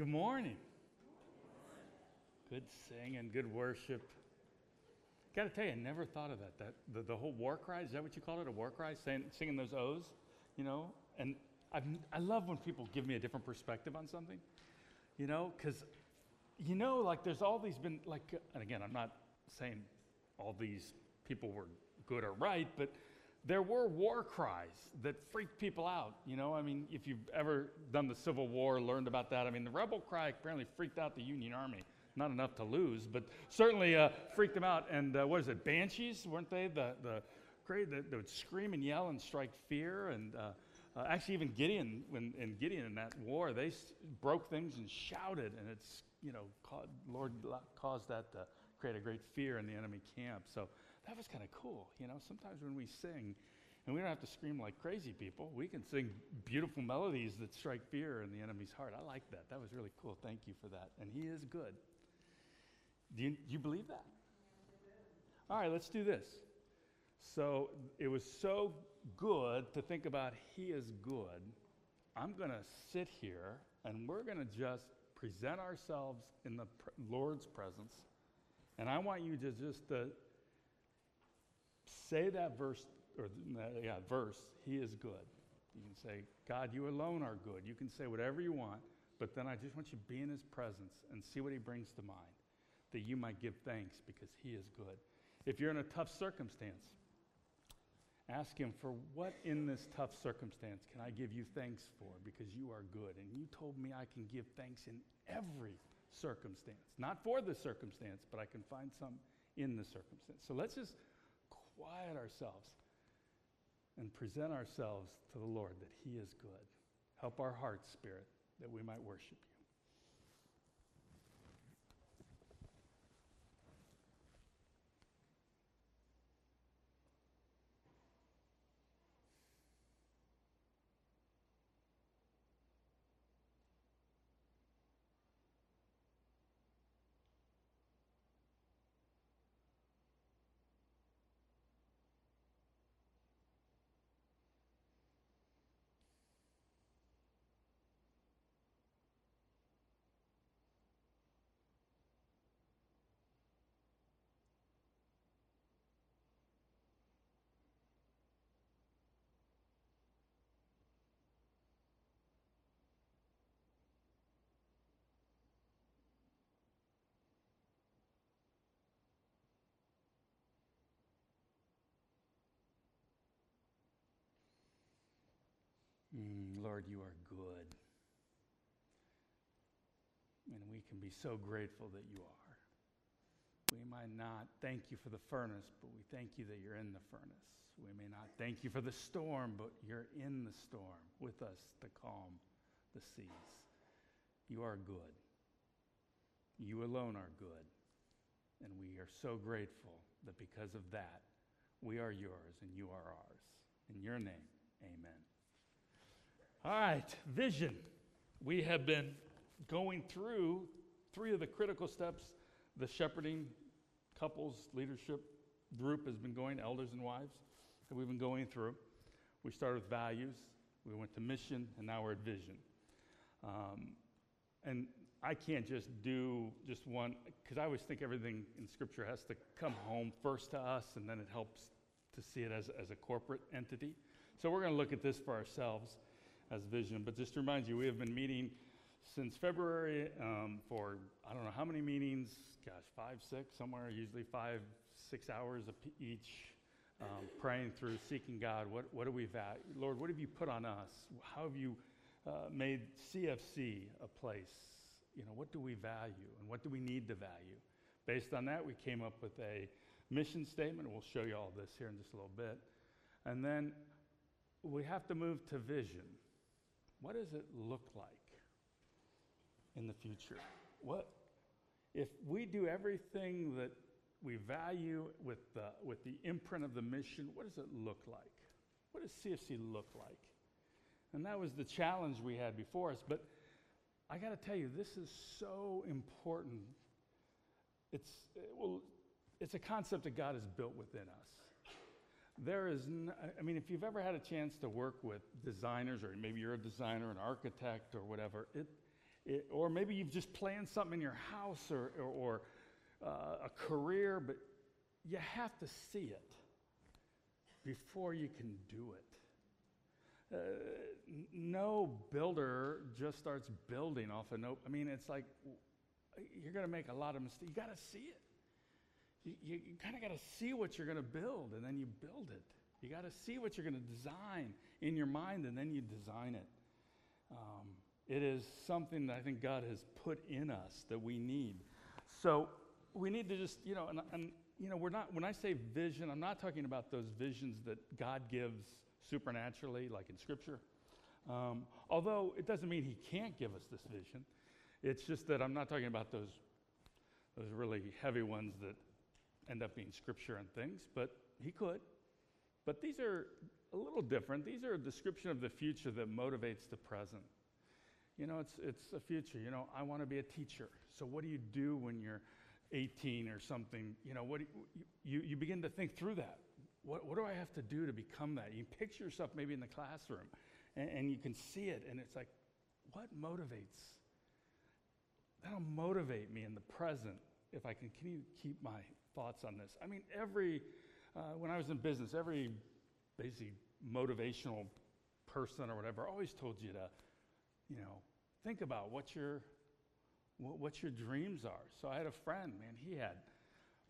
Good morning. Good singing, good worship. Got to tell you, I never thought of that. That the, the whole war cry is that what you call it? A war cry, saying, singing those O's, you know. And I've, I love when people give me a different perspective on something, you know, because you know, like there's all these been like, and again, I'm not saying all these people were good or right, but there were war cries that freaked people out. You know, I mean, if you've ever done the Civil War, learned about that, I mean, the rebel cry apparently freaked out the Union Army. Not enough to lose, but certainly uh, freaked them out. And uh, what is it, Banshees, weren't they? The, the great, that would scream and yell and strike fear. And uh, uh, actually, even Gideon, when in Gideon in that war, they s- broke things and shouted, and it's, you know, Lord caused that to create a great fear in the enemy camp. So that was kind of cool. You know, sometimes when we sing, and we don't have to scream like crazy people, we can sing beautiful melodies that strike fear in the enemy's heart. I like that. That was really cool. Thank you for that. And he is good. Do you, you believe that? All right, let's do this. So it was so good to think about He is good. I'm going to sit here and we're going to just present ourselves in the Lord's presence. And I want you to just uh, say that verse, or yeah, verse, He is good. You can say, God, you alone are good. You can say whatever you want, but then I just want you to be in His presence and see what He brings to mind, that you might give thanks because He is good. If you're in a tough circumstance, ask Him for what in this tough circumstance can I give you thanks for because you are good. And you told me I can give thanks in every circumstance, not for the circumstance, but I can find some in the circumstance. So let's just quiet ourselves and present ourselves to the Lord that He is good. Help our hearts, Spirit, that we might worship you. Mm, Lord, you are good. And we can be so grateful that you are. We might not thank you for the furnace, but we thank you that you're in the furnace. We may not thank you for the storm, but you're in the storm with us to calm the seas. You are good. You alone are good. And we are so grateful that because of that, we are yours and you are ours. In your name, amen. All right, vision. We have been going through three of the critical steps the shepherding couples leadership group has been going, elders and wives, that we've been going through. We started with values, we went to mission, and now we're at vision. Um, and I can't just do just one, because I always think everything in Scripture has to come home first to us, and then it helps to see it as, as a corporate entity. So we're going to look at this for ourselves as vision. But just to remind you, we have been meeting since February um, for I don't know how many meetings, gosh, five, six, somewhere, usually five, six hours each, um, praying through, seeking God. What, what do we value? Lord, what have you put on us? How have you uh, made CFC a place? You know, what do we value and what do we need to value? Based on that, we came up with a mission statement. We'll show you all this here in just a little bit. And then we have to move to vision. What does it look like in the future? What if we do everything that we value with the, with the imprint of the mission, what does it look like? What does CFC look like? And that was the challenge we had before us. But I got to tell you, this is so important. It's, well, it's a concept that God has built within us there is, n- I mean, if you've ever had a chance to work with designers, or maybe you're a designer, an architect, or whatever, it, it, or maybe you've just planned something in your house or, or, or uh, a career, but you have to see it before you can do it. Uh, no builder just starts building off a note. I mean, it's like you're going to make a lot of mistakes. You got to see it. You, you, kind of got to see what you're going to build, and then you build it. You got to see what you're going to design in your mind, and then you design it. Um, it is something that I think God has put in us that we need. So we need to just, you know, and, and you know, we're not, when I say vision, I'm not talking about those visions that God gives supernaturally, like in Scripture. Um, although it doesn't mean He can't give us this vision. It's just that I'm not talking about those, those really heavy ones that end up being Scripture and things, but He could. But these are a little different. These are a description of the future that motivates the present. You know, it's, it's a future. You know, I want to be a teacher. So, what do you do when you're 18 or something? You know, what you, you, you begin to think through that. What, what do I have to do to become that? You picture yourself maybe in the classroom and, and you can see it, and it's like, what motivates? That'll motivate me in the present if I can. Keep my thoughts on this? I mean, every, uh, when I was in business, every basically motivational person or whatever always told you to, you know, think about what your what your dreams are. So I had a friend, man, he had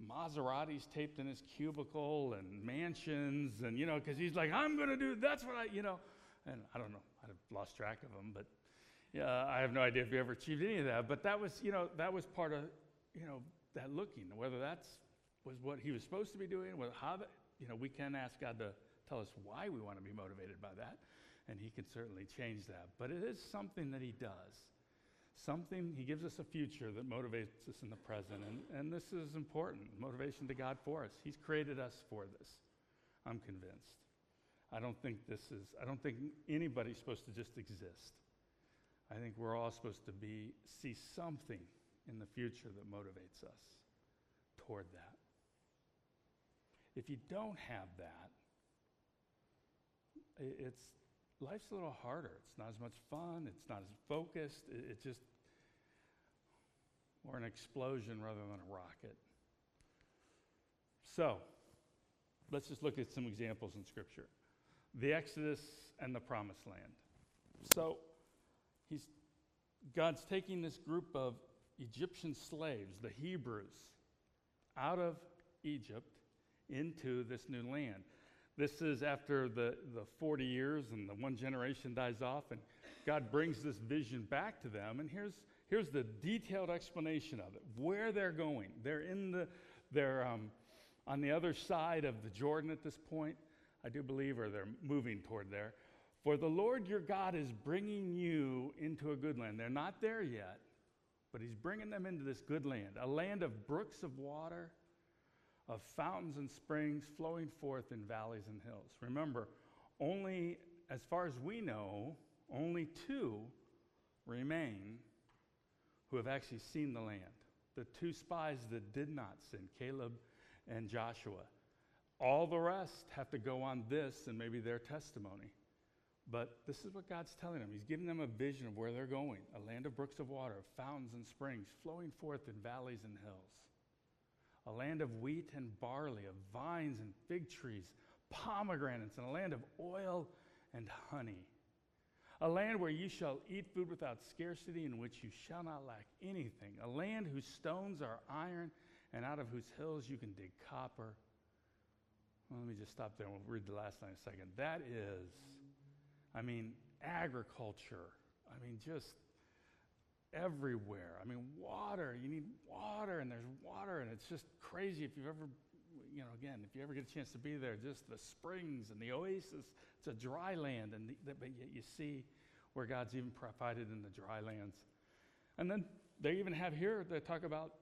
Maseratis taped in his cubicle and mansions, and you know, because he's like, I'm gonna do that's what I, you know, and I don't know, I've lost track of him, but yeah, I have no idea if he ever achieved any of that. But that was, you know, that was part of, you know, that looking, whether that's was what he was supposed to be doing, whether how that, you know, we can ask God to tell us why we want to be motivated by that, and He can certainly change that. But it is something that He does. Something, He gives us a future that motivates us in the present. And, and this is important motivation to God for us. He's created us for this. I'm convinced. I don't think this is, I don't think anybody's supposed to just exist. I think we're all supposed to be, see something in the future that motivates us toward that. If you don't have that, it's life's a little harder. It's not as much fun. It's not as focused. It, it just or an explosion rather than a rocket. So, let's just look at some examples in Scripture. The Exodus and the Promised Land. So, he's God's taking this group of Egyptian slaves, the Hebrews, out of Egypt into this new land. This is after the, the 40 years and the one generation dies off, and God brings this vision back to them. And here's, here's the detailed explanation of it where they're going. They're in the, they're um, on the other side of the Jordan at this point, I do believe, or they're moving toward there. For the Lord your God is bringing you into a good land. They're not there yet, but He's bringing them into this good land, a land of brooks of water of fountains and springs flowing forth in valleys and hills. Remember, only, as far as we know, only two remain who have actually seen the land. The two spies that did not sin, Caleb and Joshua. All the rest have to go on this and maybe their testimony. But this is what God's telling them. He's giving them a vision of where they're going a land of brooks of water, fountains and springs flowing forth in valleys and hills a land of wheat and barley, of vines and fig trees, pomegranates, and a land of oil and honey. A land where you shall eat food without scarcity, in which you shall not lack anything. A land whose stones are iron, and out of whose hills you can dig copper. Well, let me just stop there and we'll read the last line a second. That is, I mean, agriculture. I mean, just everywhere. I mean, water, you need water, and there's water, and it's just crazy if you've ever, you know, again, if you ever get a chance to be there, just the springs and the oasis, it's a dry land, and the, but yet you see where God's even provided in the dry lands. And then they even have here, they talk about,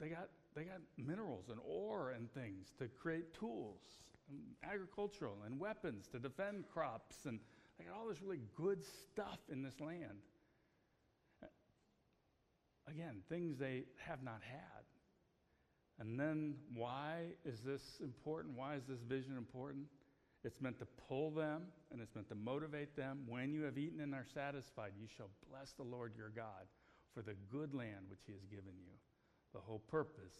they got, they got minerals and ore and things to create tools, and agricultural and weapons to defend crops, and they got all this really good stuff in this land. Again, things they have not had. And then, why is this important? Why is this vision important? It's meant to pull them and it's meant to motivate them. When you have eaten and are satisfied, you shall bless the Lord your God for the good land which he has given you. The whole purpose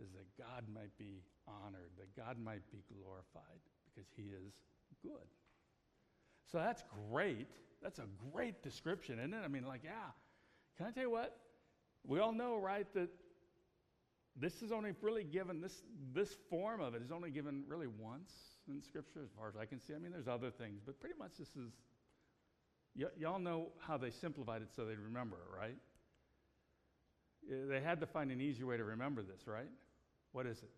is that God might be honored, that God might be glorified because he is good. So that's great. That's a great description, isn't it? I mean, like, yeah. Can I tell you what? We all know, right, that this is only really given, this, this form of it is only given really once in Scripture, as far as I can see. I mean, there's other things, but pretty much this is, y- y'all know how they simplified it so they'd remember it, right? They had to find an easier way to remember this, right? What is it?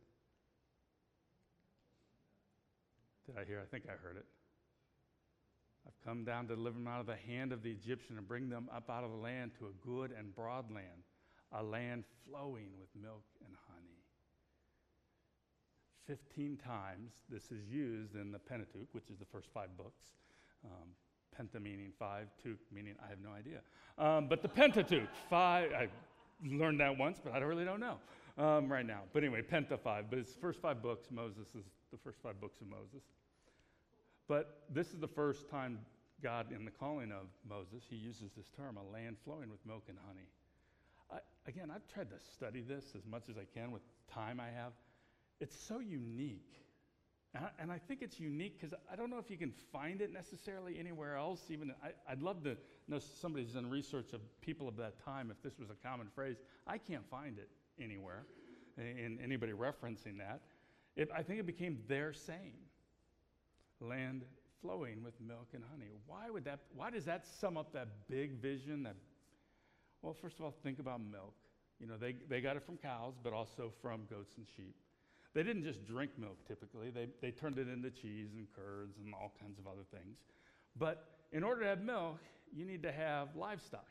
Did I hear? I think I heard it. I've come down to deliver them out of the hand of the Egyptian and bring them up out of the land to a good and broad land, a land flowing with milk and honey. Fifteen times this is used in the Pentateuch, which is the first five books. Um, penta meaning five, tuk meaning I have no idea. Um, but the Pentateuch, five, I learned that once, but I really don't know um, right now. But anyway, Penta five, but it's the first five books. Moses is the first five books of Moses. But this is the first time God, in the calling of Moses, he uses this term, a land flowing with milk and honey. Again, I've tried to study this as much as I can with time I have. It's so unique. And I, and I think it's unique because I don't know if you can find it necessarily anywhere else. Even I, would love to know somebody's done research of people of that time if this was a common phrase. I can't find it anywhere in anybody referencing that. It, I think it became their saying land flowing with milk and honey. Why would that why does that sum up that big vision that well, first of all, think about milk. You know, they, they got it from cows, but also from goats and sheep. They didn't just drink milk typically, they, they turned it into cheese and curds and all kinds of other things. But in order to have milk, you need to have livestock.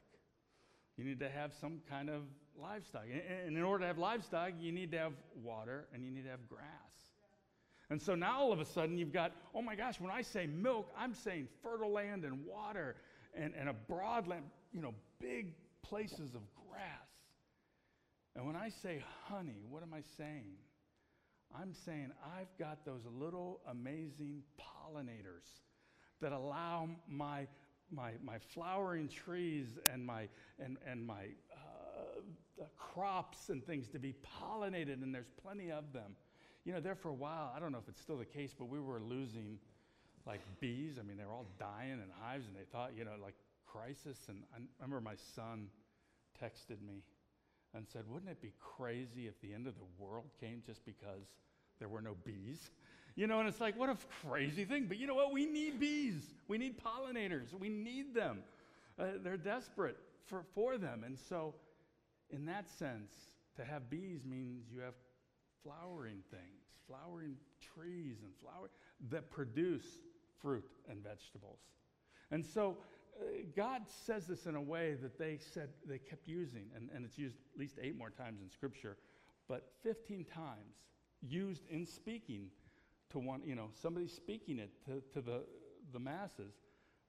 You need to have some kind of livestock. And in order to have livestock, you need to have water and you need to have grass. And so now all of a sudden you've got, oh my gosh, when I say milk, I'm saying fertile land and water and, and a broad land, you know, big places of grass. And when I say honey, what am I saying? I'm saying I've got those little amazing pollinators that allow my, my, my flowering trees and my, and, and my uh, crops and things to be pollinated, and there's plenty of them you know, there for a while, I don't know if it's still the case, but we were losing like bees. I mean, they were all dying in hives, and they thought, you know, like crisis. And I remember my son texted me and said, Wouldn't it be crazy if the end of the world came just because there were no bees? You know, and it's like, what a crazy thing. But you know what? We need bees. We need pollinators. We need them. Uh, they're desperate for, for them. And so, in that sense, to have bees means you have flowering things, flowering trees and flowers that produce fruit and vegetables. And so God says this in a way that they said they kept using, and, and it's used at least eight more times in Scripture, but 15 times used in speaking to one, you know, somebody speaking it to, to the, the masses,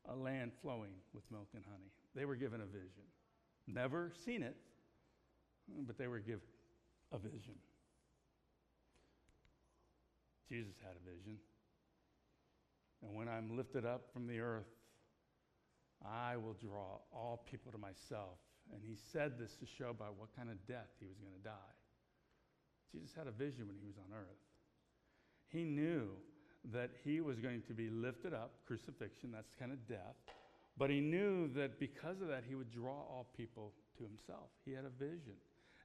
a land flowing with milk and honey. They were given a vision. Never seen it, but they were given a vision. Jesus had a vision. And when I'm lifted up from the earth, I will draw all people to myself. And he said this to show by what kind of death he was going to die. Jesus had a vision when he was on earth. He knew that he was going to be lifted up, crucifixion, that's kind of death. But he knew that because of that, he would draw all people to himself. He had a vision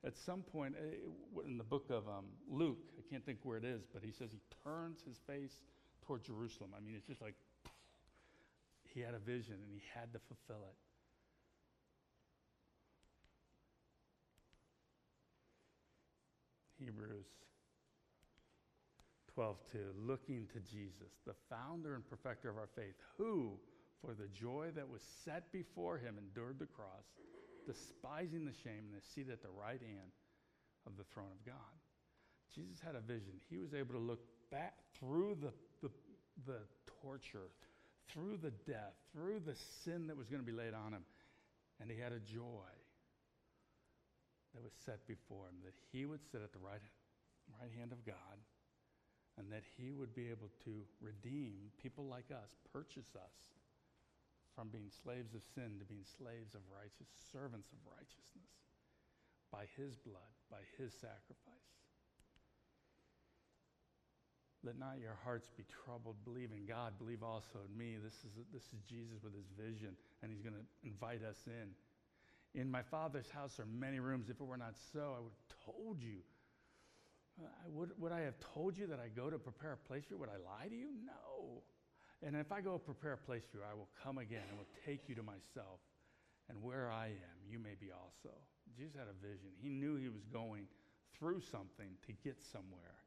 at some point uh, in the book of um, Luke, I can't think where it is, but he says he turns his face toward Jerusalem. I mean, it's just like he had a vision and he had to fulfill it. Hebrews 12 2, looking to Jesus, the founder and perfecter of our faith, who, for the joy that was set before him, endured the cross despising the shame, and is seated at the right hand of the throne of God. Jesus had a vision. He was able to look back through the, the, the torture, through the death, through the sin that was going to be laid on him, and he had a joy that was set before him that he would sit at the right, right hand of God and that he would be able to redeem people like us, purchase us from being slaves of sin to being slaves of righteous, servants of righteousness by his blood, by his sacrifice. Let not your hearts be troubled. Believe in God. Believe also in me. This is, this is Jesus with his vision, and he's going to invite us in. In my Father's house are many rooms. If it were not so, I would have told you. Uh, would, would I have told you that I go to prepare a place for you? Would I lie to you? No. And if I go prepare a place for you, I will come again and will take you to myself. And where I am, you may be also. Jesus had a vision. He knew he was going through something to get somewhere.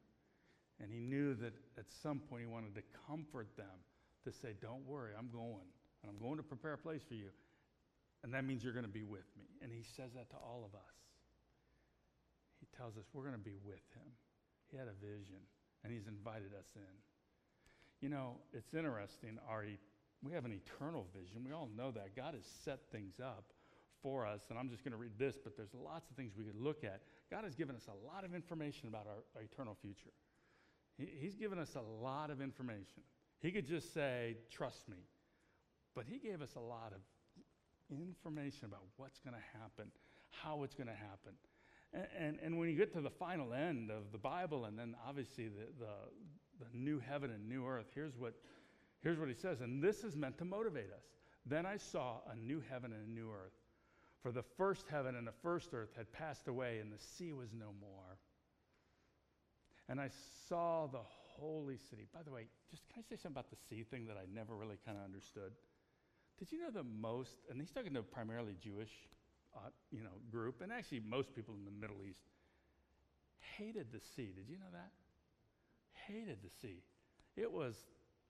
And he knew that at some point he wanted to comfort them to say, Don't worry, I'm going. And I'm going to prepare a place for you. And that means you're going to be with me. And he says that to all of us. He tells us we're going to be with him. He had a vision, and he's invited us in. You know, it's interesting. Our we have an eternal vision. We all know that. God has set things up for us. And I'm just going to read this, but there's lots of things we could look at. God has given us a lot of information about our, our eternal future. He, he's given us a lot of information. He could just say, trust me. But he gave us a lot of information about what's going to happen, how it's going to happen. And, and, and, when you get to the final end of the Bible, and then obviously the, the, the new heaven and new earth, here's what, here's what he says. And this is meant to motivate us. Then I saw a new heaven and a new earth. For the first heaven and the first earth had passed away, and the sea was no more. And I saw the holy city. By the way, just can I say something about the sea thing that I never really kind of understood? Did you know that most, and he's talking to primarily Jewish, uh, you know, group, and actually most people in the Middle East hated the sea. Did you know that? Hated the sea. It was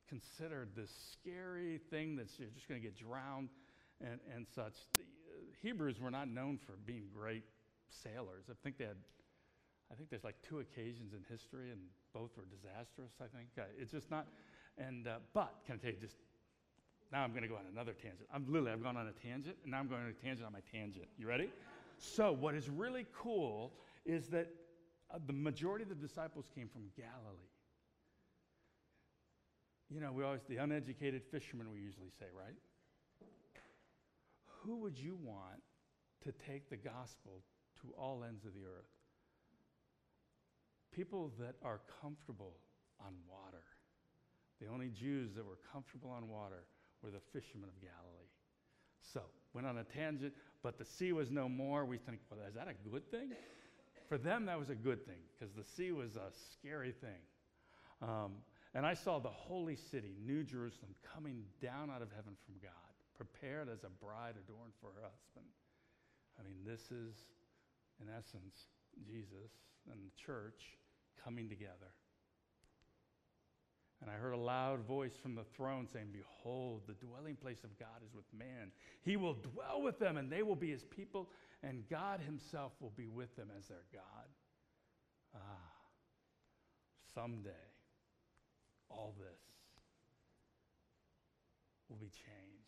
considered this scary thing that's you're just going to get drowned and, and such. The uh, Hebrews were not known for being great sailors. I think they had I think there's like two occasions in history, and both were disastrous. I think uh, it's just not. And uh, but can I tell you, just now I'm going to go on another tangent. I'm literally I've gone on a tangent, and now I'm going on a tangent on my tangent. You ready? So what is really cool is that uh, the majority of the disciples came from Galilee. You know, we always the uneducated fishermen we usually say, right? Who would you want to take the gospel to all ends of the earth? People that are comfortable on water. The only Jews that were comfortable on water were the fishermen of Galilee. So, went on a tangent, but the sea was no more. We think, well, is that a good thing? For them, that was a good thing because the sea was a scary thing. Um, and I saw the holy city, New Jerusalem, coming down out of heaven from God, prepared as a bride adorned for her husband. I mean, this is, in essence, Jesus and the church coming together. And I heard a loud voice from the throne saying, Behold, the dwelling place of God is with man. He will dwell with them, and they will be his people, and God himself will be with them as their God. Ah, someday, all this will be changed.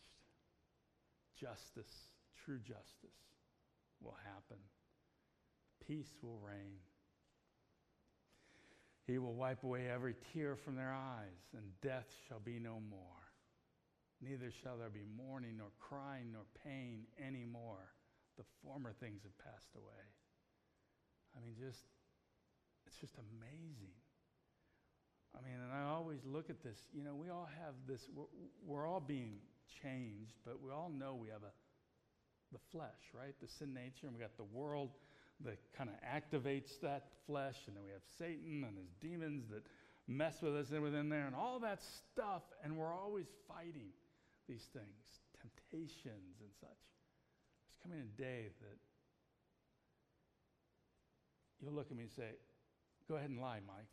Justice, true justice, will happen. Peace will reign. He will wipe away every tear from their eyes, and death shall be no more. Neither shall there be mourning, nor crying, nor pain anymore. The former things have passed away. I mean, just, it's just amazing. I mean, and I always look at this, you know, we all have this, we're, we're all being changed, but we all know we have a, the flesh, right? The sin nature, and we got the world that kind of activates that flesh, and then we have Satan and his demons that mess with us within there, and all that stuff, and we're always fighting these things, temptations and such. There's coming a day that you'll look at me and say, Go ahead and lie, Mike.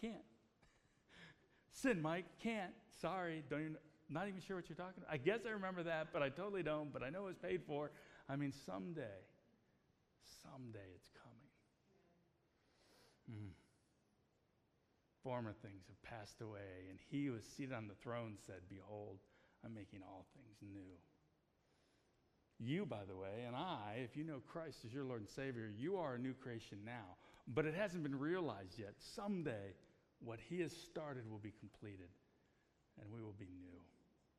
Can't. Sin, Mike. Can't. Sorry. Don't even, not even sure what you're talking about. I guess I remember that, but I totally don't. But I know it was paid for. I mean, someday someday it's coming. Mm. Former things have passed away, and he who is seated on the throne said, Behold, I'm making all things new. You, by the way, and I, if you know Christ as your Lord and Savior, you are a new creation now. But it hasn't been realized yet. Someday What He has started will be completed, and we will be new.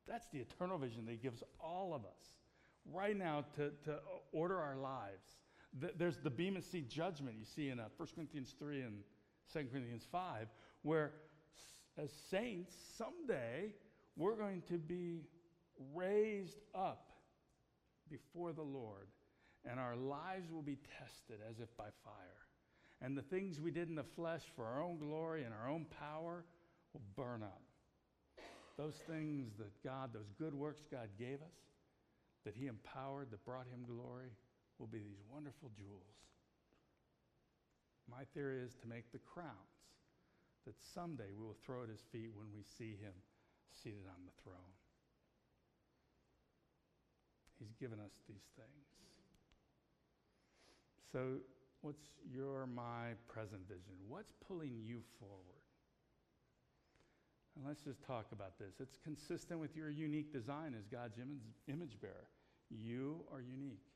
That's the eternal vision that He gives all of us right now to, to order our lives. There's the Bema Seat judgment you see in uh, 1 Corinthians 3 and 2 Corinthians 5, where as saints, someday we're going to be raised up before the Lord, and our lives will be tested as if by fire. And the things we did in the flesh for our own glory and our own power will burn up. Those things that God, those good works God gave us, that He empowered, that brought Him glory, will be these wonderful jewels. My theory is to make the crowns that someday we will throw at His feet when we see Him seated on the throne. He's given us these things. So, what's your, my present vision? What's pulling you forward? And let's just talk about this. It's consistent with your unique design as God's image bearer. You are unique.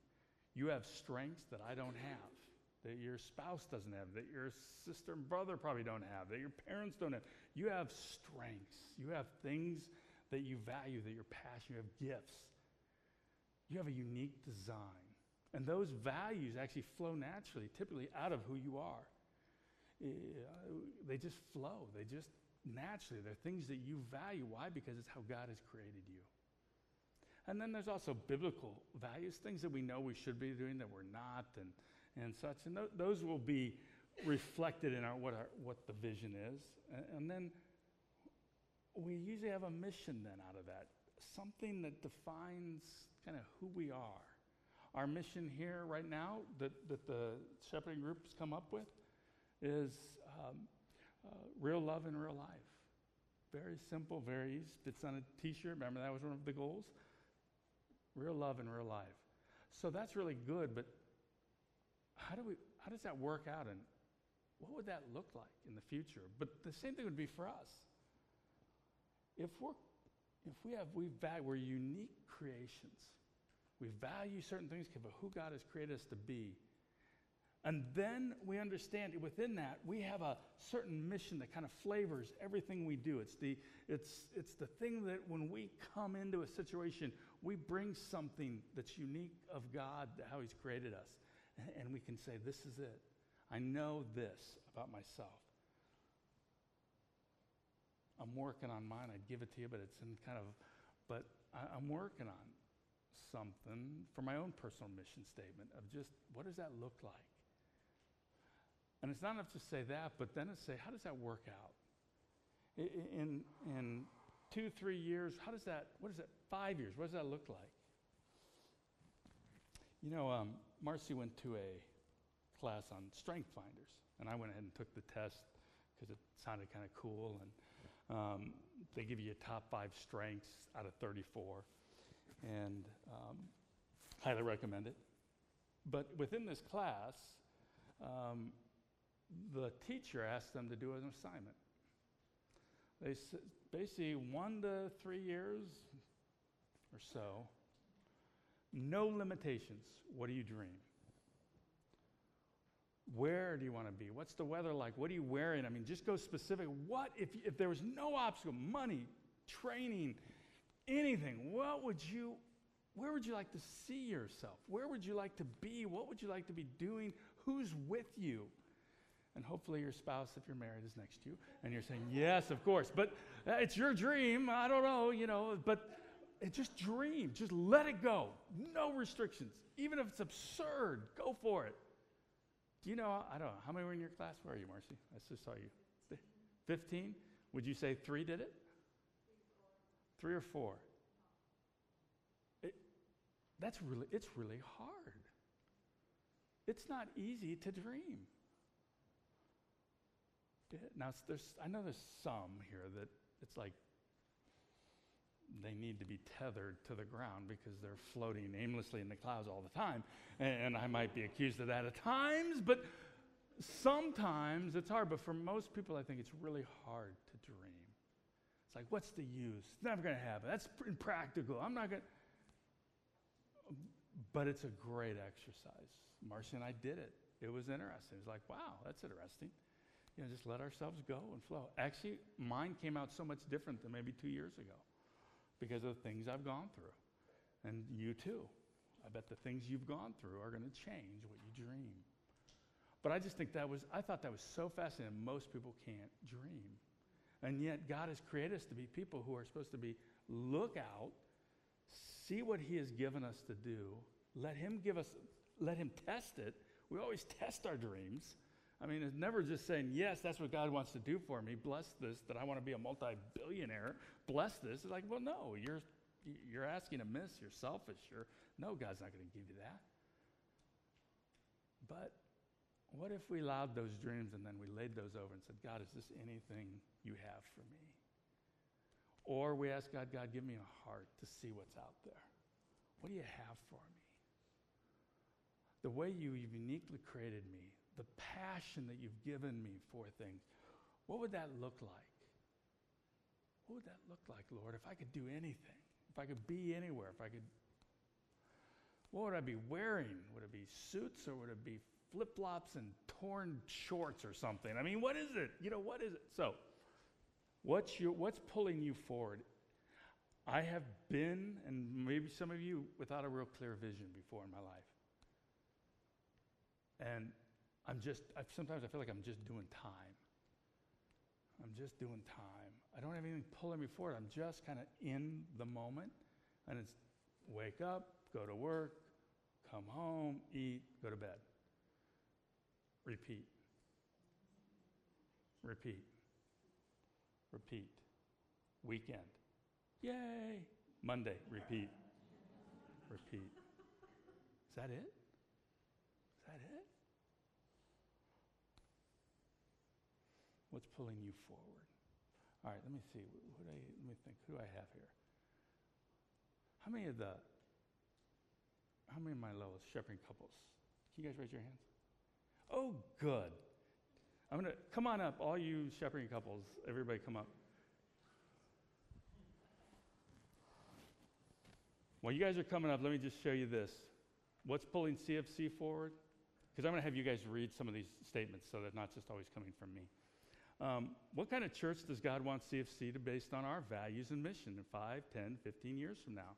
You have strengths that I don't have, that your spouse doesn't have, that your sister and brother probably don't have, that your parents don't have. You have strengths. You have things that you value, that you're passionate, you have gifts. You have a unique design. And those values actually flow naturally, typically out of who you are. Eh, they just flow. They just naturally, they're things that you value. Why? Because it's how God has created you. And then there's also biblical values, things that we know we should be doing that we're not, and, and such. And th- those will be reflected in our, what, our, what the vision is. And, and then we usually have a mission then out of that, something that defines kind of who we are. Our mission here right now that, that the shepherding group has come up with is um, uh, real love in real life. Very simple, very easy. It's on a t shirt. Remember, that was one of the goals? Real love in real life. So that's really good, but how, do we, how does that work out and what would that look like in the future? But the same thing would be for us. If we're if we have we value, we're unique creations. We value certain things of who God has created us to be. And then we understand within that we have a certain mission that kind of flavors everything we do. It's the, it's, it's the thing that when we come into a situation, we bring something that's unique of God, how He's created us. And we can say, This is it. I know this about myself. I'm working on mine. I'd give it to you, but it's in kind of, but I, I'm working on something for my own personal mission statement of just what does that look like? And it's not enough to say that, but then to say, how does that work out? In, in two, three years, how does that, what is that, five years, what does that look like? You know, um, Marcy went to a class on strength finders, and I went ahead and took the test because it sounded kind of cool. And um, they give you a top five strengths out of 34, and um, highly recommend it. But within this class, um, the teacher asked them to do an assignment. They basically one to three years or so, no limitations. What do you dream? Where do you want to be? What's the weather like? What are you wearing? I mean, just go specific. What if, if there was no obstacle, money, training, anything, what would you, where would you like to see yourself? Where would you like to be? What would you like to be doing? Who's with you? And hopefully your spouse, if you're married, is next to you. And you're saying, yes, of course. But uh, it's your dream. I don't know, you know, but it just dream. Just let it go. No restrictions. Even if it's absurd, go for it. Do you know, I don't know, how many were in your class? Where are you, Marcy? I just saw you. 15? Would you say three did it? Three or four? It, that's really, it's really hard. It's not easy to dream. Now, there's, I know there's some here that it's like they need to be tethered to the ground because they're floating aimlessly in the clouds all the time. And I might be accused of that at times, but sometimes it's hard. But for most people, I think it's really hard to dream. It's like, what's the use? It's never going to happen. That's impractical. I'm not going. But it's a great exercise. Marcy and I did it. It was interesting. It was like, wow, that's interesting. You know, just let ourselves go and flow. Actually, mine came out so much different than maybe two years ago because of the things I've gone through. And you too. I bet the things you've gone through are going to change what you dream. But I just think that was, I thought that was so fascinating. Most people can't dream. And yet, God has created us to be people who are supposed to be look out, see what He has given us to do, let Him give us, let Him test it. We always test our dreams. I mean, it's never just saying, yes, that's what God wants to do for me. Bless this, that I want to be a multi billionaire. Bless this. It's like, well, no, you're, you're asking amiss. You're selfish. You're, no, God's not going to give you that. But what if we allowed those dreams and then we laid those over and said, God, is this anything you have for me? Or we ask God, God, give me a heart to see what's out there. What do you have for me? The way you uniquely created me, the passion that you've given me for things, what would that look like? What would that look like, Lord, if I could do anything? If I could be anywhere? If I could. What would I be wearing? Would it be suits or would it be flip flops and torn shorts or something. I mean, what is it? You know, what is it? So, what's, your, what's pulling you forward? I have been, and maybe some of you, without a real clear vision before in my life. And I'm just, I, sometimes I feel like I'm just doing time. I'm just doing time. I don't have anything pulling me forward. I'm just kind of in the moment. And it's wake up, go to work, come home, eat, go to bed. Repeat. Repeat. Repeat. Weekend. Yay. Monday. Repeat. Repeat. Is that it? Is that it? What's pulling you forward? All right, let me see. Do I, let me think. Who do I have here? How many of the, how many of my lowest shepherding couples? Can you guys raise your hands? Oh, good. I'm to come on up, all you shepherding couples. Everybody come up. While you guys are coming up, let me just show you this. What's pulling CFC forward? Because I'm going to have you guys read some of these statements so they're not just always coming from me. Um, what kind of church does God want CFC to based on our values and mission in 5, 10, 15 years from now?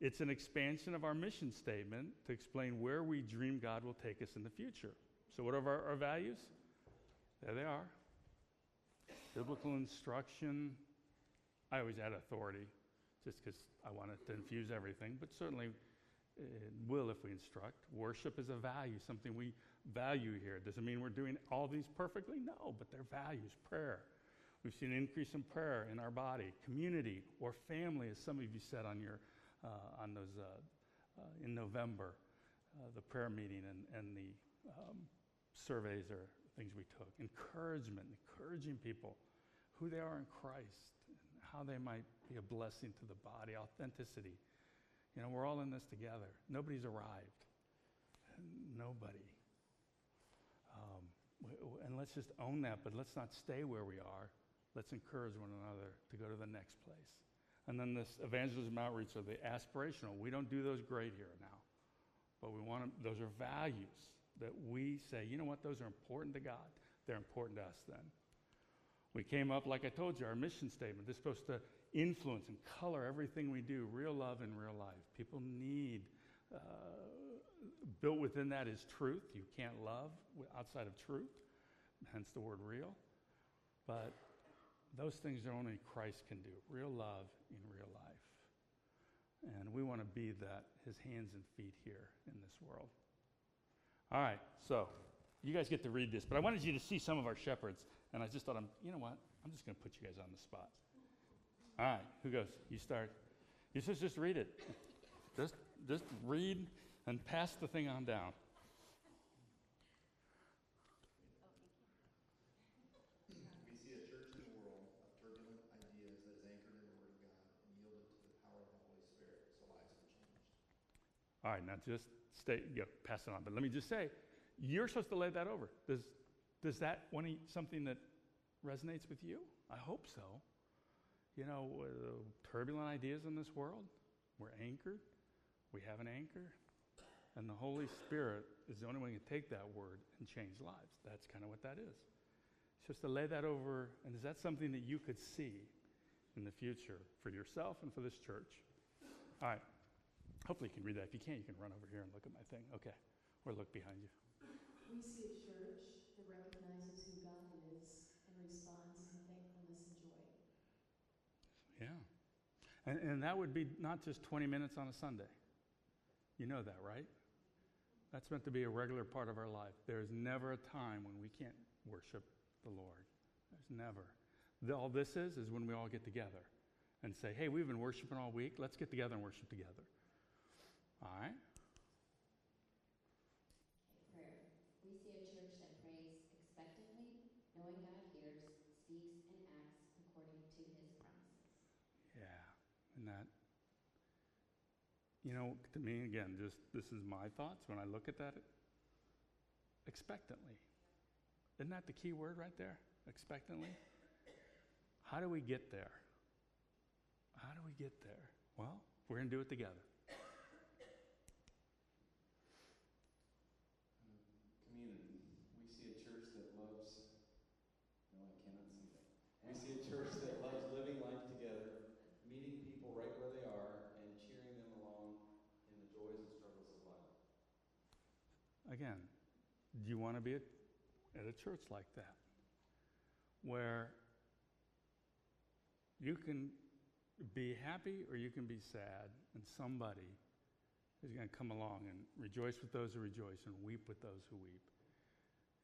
It's an expansion of our mission statement to explain where we dream God will take us in the future. So, what are our, our values? There they are biblical instruction. I always add authority just because I want it to infuse everything, but certainly it will if we instruct. Worship is a value, something we value here. Does it mean we're doing all these perfectly? No, but they're values. Prayer. We've seen an increase in prayer in our body. Community or family, as some of you said on your uh, on those uh, uh, in November, the prayer meeting and, and the um, surveys or things we took. Encouragement, encouraging people who they are in Christ, and how they might be a blessing to the body. Authenticity. You know, we're all in this together. Nobody's arrived. Nobody. And let's just own that, but let's not stay where we are. Let's encourage one another to go to the next place. And then this evangelism outreach are the aspirational. We don't do those great here now. But we want to, those are values that we say, you know what, those are important to God. They're important to us then. We came up, like I told you, our mission statement. This is supposed to influence and color everything we do, real love in real life. People need, uh, built within that is truth. You can't love outside of truth, hence the word real. But those things are only Christ can do real love in real life. And we want to be that, his hands and feet here in this world. All right, so you guys get to read this, but I wanted you to see some of our shepherds, and I just thought, I'm, you know what? I'm just going to put you guys on the spot. All right, who goes? You start. You just just read it. Just just read and pass the thing on down. All right, now just stay, know, pass it on. But let me just say, you're supposed to lay that over. Does, does that one something that resonates with you? I hope so. You know, uh, turbulent ideas in this world, we're anchored. We have an anchor. And the Holy Spirit is the only one who can take that word and change lives. That's kind of what that is. It's Just to lay that over, and is that something that you could see in the future for yourself and for this church? All right. Hopefully you can read that. If you can't, you can run over here and look at my thing. Okay. Or look behind you. We see a church that recognizes who God is and responds in thankfulness and joy. Yeah. And, and that would be not just 20 minutes on a Sunday. You know that, right? That's meant to be a regular part of our life. There's never a time when we can't worship the Lord. There's never. All this is, is when we all get together and say, hey, we've been worshiping all week. Let's get together and worship together. All right? Prayer. We see a church that prays expectantly, knowing God hears, speaks, and acts according to his promises. Yeah. And that, you know, to me, again, just this is my thoughts when I look at that expectantly. Isn't that the key word right there? Expectantly? How do we get there? How do we get there? Well, we're going to do it together. community. We see a church that loves, no, I cannot see that. We see a church that loves living life together, meeting people right where they are, and cheering them along in the joys and struggles of life. Again, do you want to be at, a church like that? Where you can be happy or you can be sad, and somebody is going to come along and rejoice with those who rejoice and weep with those who weep.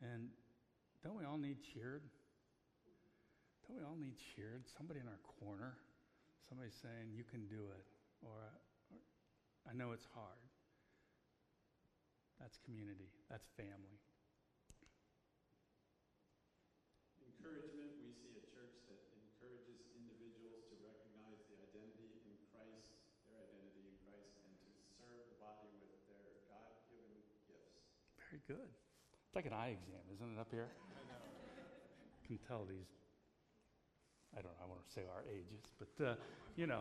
And don't we all need cheered? Don't we all need cheered? Somebody in our corner, somebody saying, You can do it, or, or I know it's hard. That's community, that's family. Encouragement, we see a church that encourages individuals to recognize the identity in Christ, their identity in Christ, and to serve the body with their God given gifts. Very good. It's like an eye exam, isn't it, up here? I know. Can tell these, I don't know, I want to say our ages, but, uh, you know,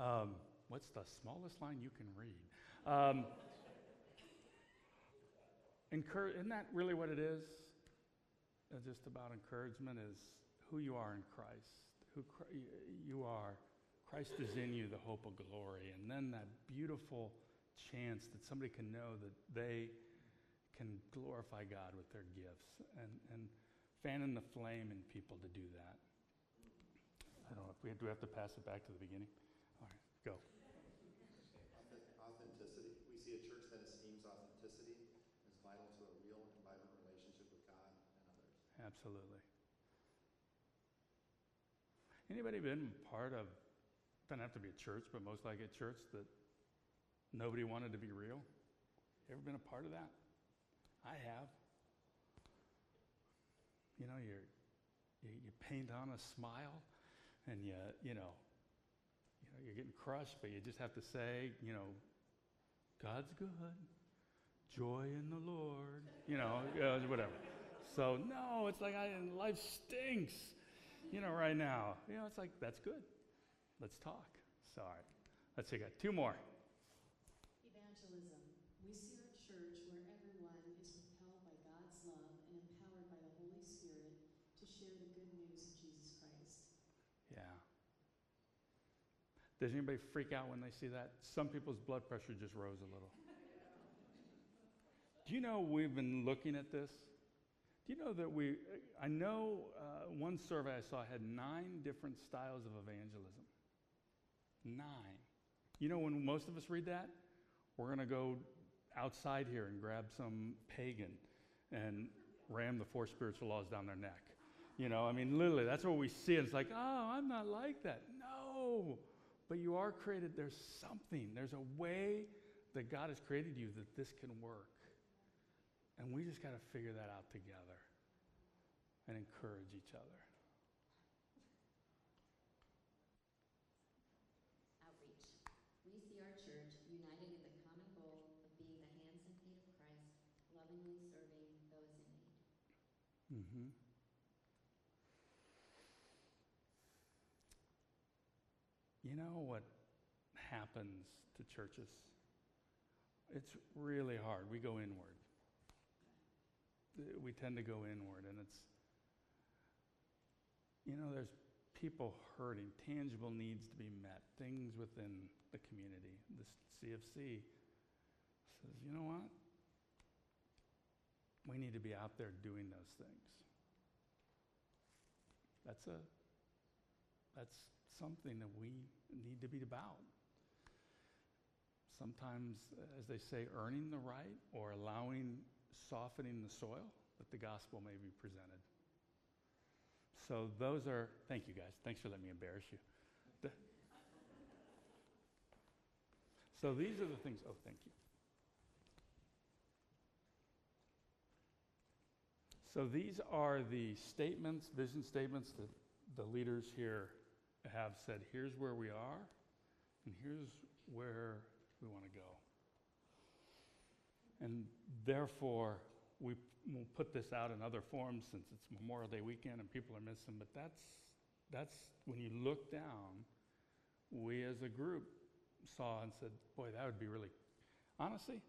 um, what's the smallest line you can read? Um, isn't that really what it is? Uh, just about encouragement is who you are in Christ, who you are. Christ is in you, the hope of glory. And then that beautiful chance that somebody can know that they can glorify God with their gifts and, and fanning the flame in people to do that. I don't know if we do we have to pass it back to the beginning. All right, go. Authenticity. We see a church that esteems authenticity as vital to a real and vibrant relationship with God and others. Absolutely. Anybody been part of, doesn't have to be a church, but most like a church that nobody wanted to be real? Ever been a part of that? I have. You know, you, you paint on a smile and you, you know, you know, you're getting crushed, but you just have to say, you know, God's good, joy in the Lord, you know, uh, whatever. So no, it's like I, life stinks, you know, right now. You know, it's like that's good. Let's talk. Sorry. Let's take two more. Evangelism. We see a church where everyone is propelled by God's love and empowered by the Holy Spirit to share the good news of Jesus Christ. Yeah. Does anybody freak out when they see that? Some people's blood pressure just rose a little. Do you know we've been looking at this? Do you know that we, I know uh, one survey I saw had nine different styles of evangelism. Nine. You know, when most of us read that, we're going to go outside here and grab some pagan and ram the four spiritual laws down their neck. You know, I mean, literally, that's what we see. And it's like, oh, I'm not like that. No. But you are created. There's something. There's a way that God has created you that this can work. And we just got to figure that out together and encourage each other. Outreach. We see our church united in the common goal of being the hands and feet of Christ, lovingly serving those in need. Mm-hmm. You know what happens to churches? It's really hard. We go inward. We tend to go inward, and it's you know, there's people hurting, tangible needs to be met, things within the community. The CFC says, you know what? We need to be out there doing those things. That's a that's something that we need to be about. Sometimes, as they say, earning the right or allowing softening the soil that the gospel may be presented. So those are, thank you guys. Thanks for letting me embarrass you. The- so these are the things, oh, thank you. So these are the statements, vision statements that the leaders here have said, here's where we are, and here's where we want to go. And therefore, we will put this out in other forms since it's Memorial Day weekend and people are missing, but that's, that's when you look down, we as a group saw and said, boy, that would be really, honestly,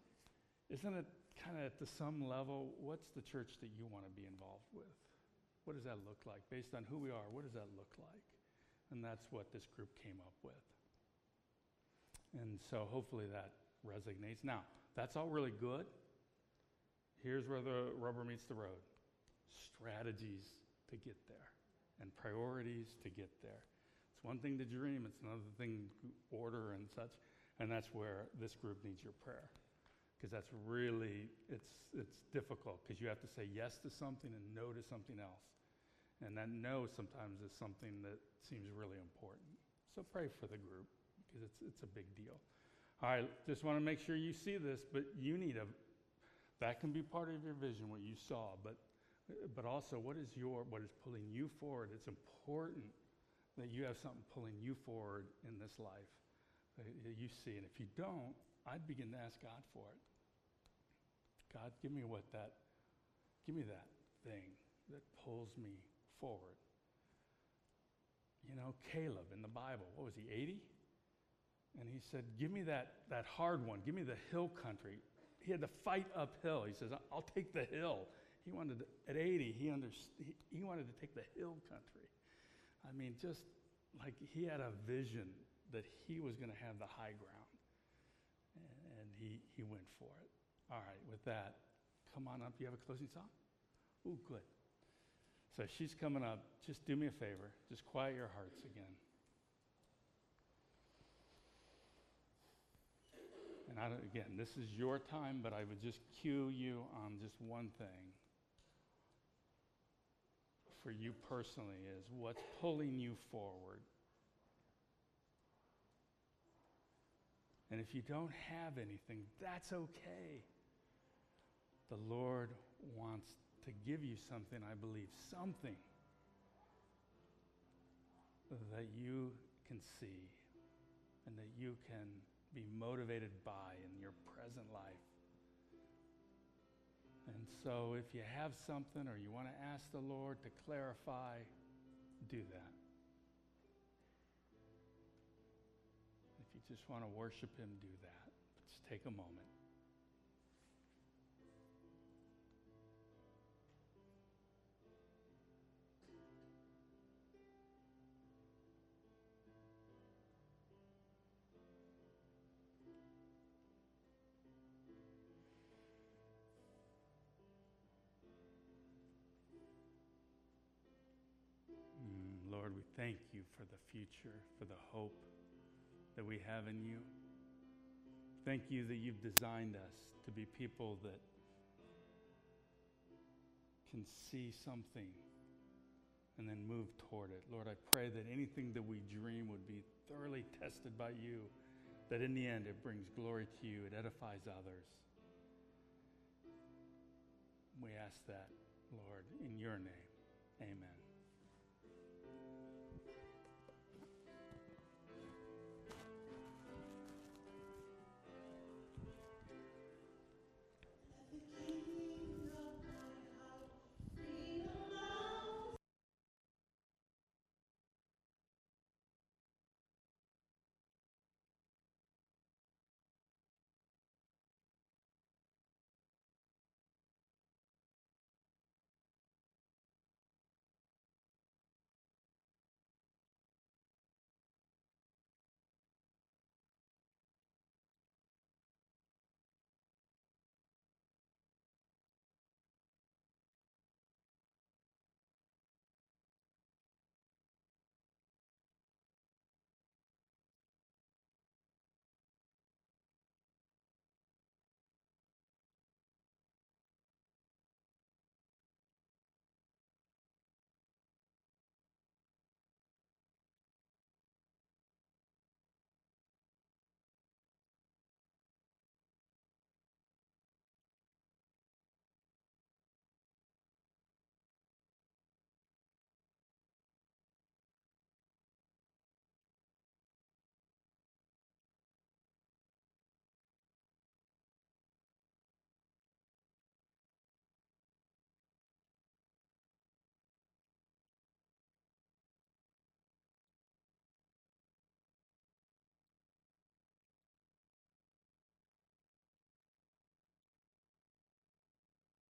isn't it kind of to some level, what's the church that you want to be involved with? What does that look like? Based on who we are, what does that look like? And that's what this group came up with. And so hopefully that resonates. Now, that's all really good. Here's where the rubber meets the road strategies to get there and priorities to get there. It's one thing to dream, it's another thing to order and such. And that's where this group needs your prayer. Because that's really, it's, it's difficult because you have to say yes to something and no to something else. And that no sometimes is something that seems really important. So pray for the group because it's, it's a big deal. Right, just want to make sure you see this, but you need a, that can be part of your vision, what you saw, but, but also what is your, what is pulling you forward? It's important that you have something pulling you forward in this life you see. And if you don't, I'd begin to ask God for it. God, give me what that, give me that thing that pulls me forward. You know, Caleb in the Bible, what was he, 80? And he said, Give me that, that hard one. Give me the hill country. He had to fight uphill. He says, I'll take the hill. He wanted, to, at 80, he, under, he, he wanted to take the hill country. I mean, just like he had a vision that he was going to have the high ground. And, and he, he went for it. All right, with that, come on up. You have a closing song? Ooh, good. So she's coming up. Just do me a favor. Just quiet your hearts again. And I again, this is your time, but I would just cue you on just one thing for you personally is what's pulling you forward. And if you don't have anything, that's okay. The Lord wants to give you something, I believe, something that you can see and that you can be motivated by in your present life. And so, if you have something or you want to ask the Lord to clarify, do that. If you just want to worship Him, do that. Just take a moment. We thank you for the future, for the hope that we have in you. Thank you that you've designed us to be people that can see something and then move toward it. Lord, I pray that anything that we dream would be thoroughly tested by you, that in the end it brings glory to you, it edifies others. We ask that, Lord, in your name. Amen.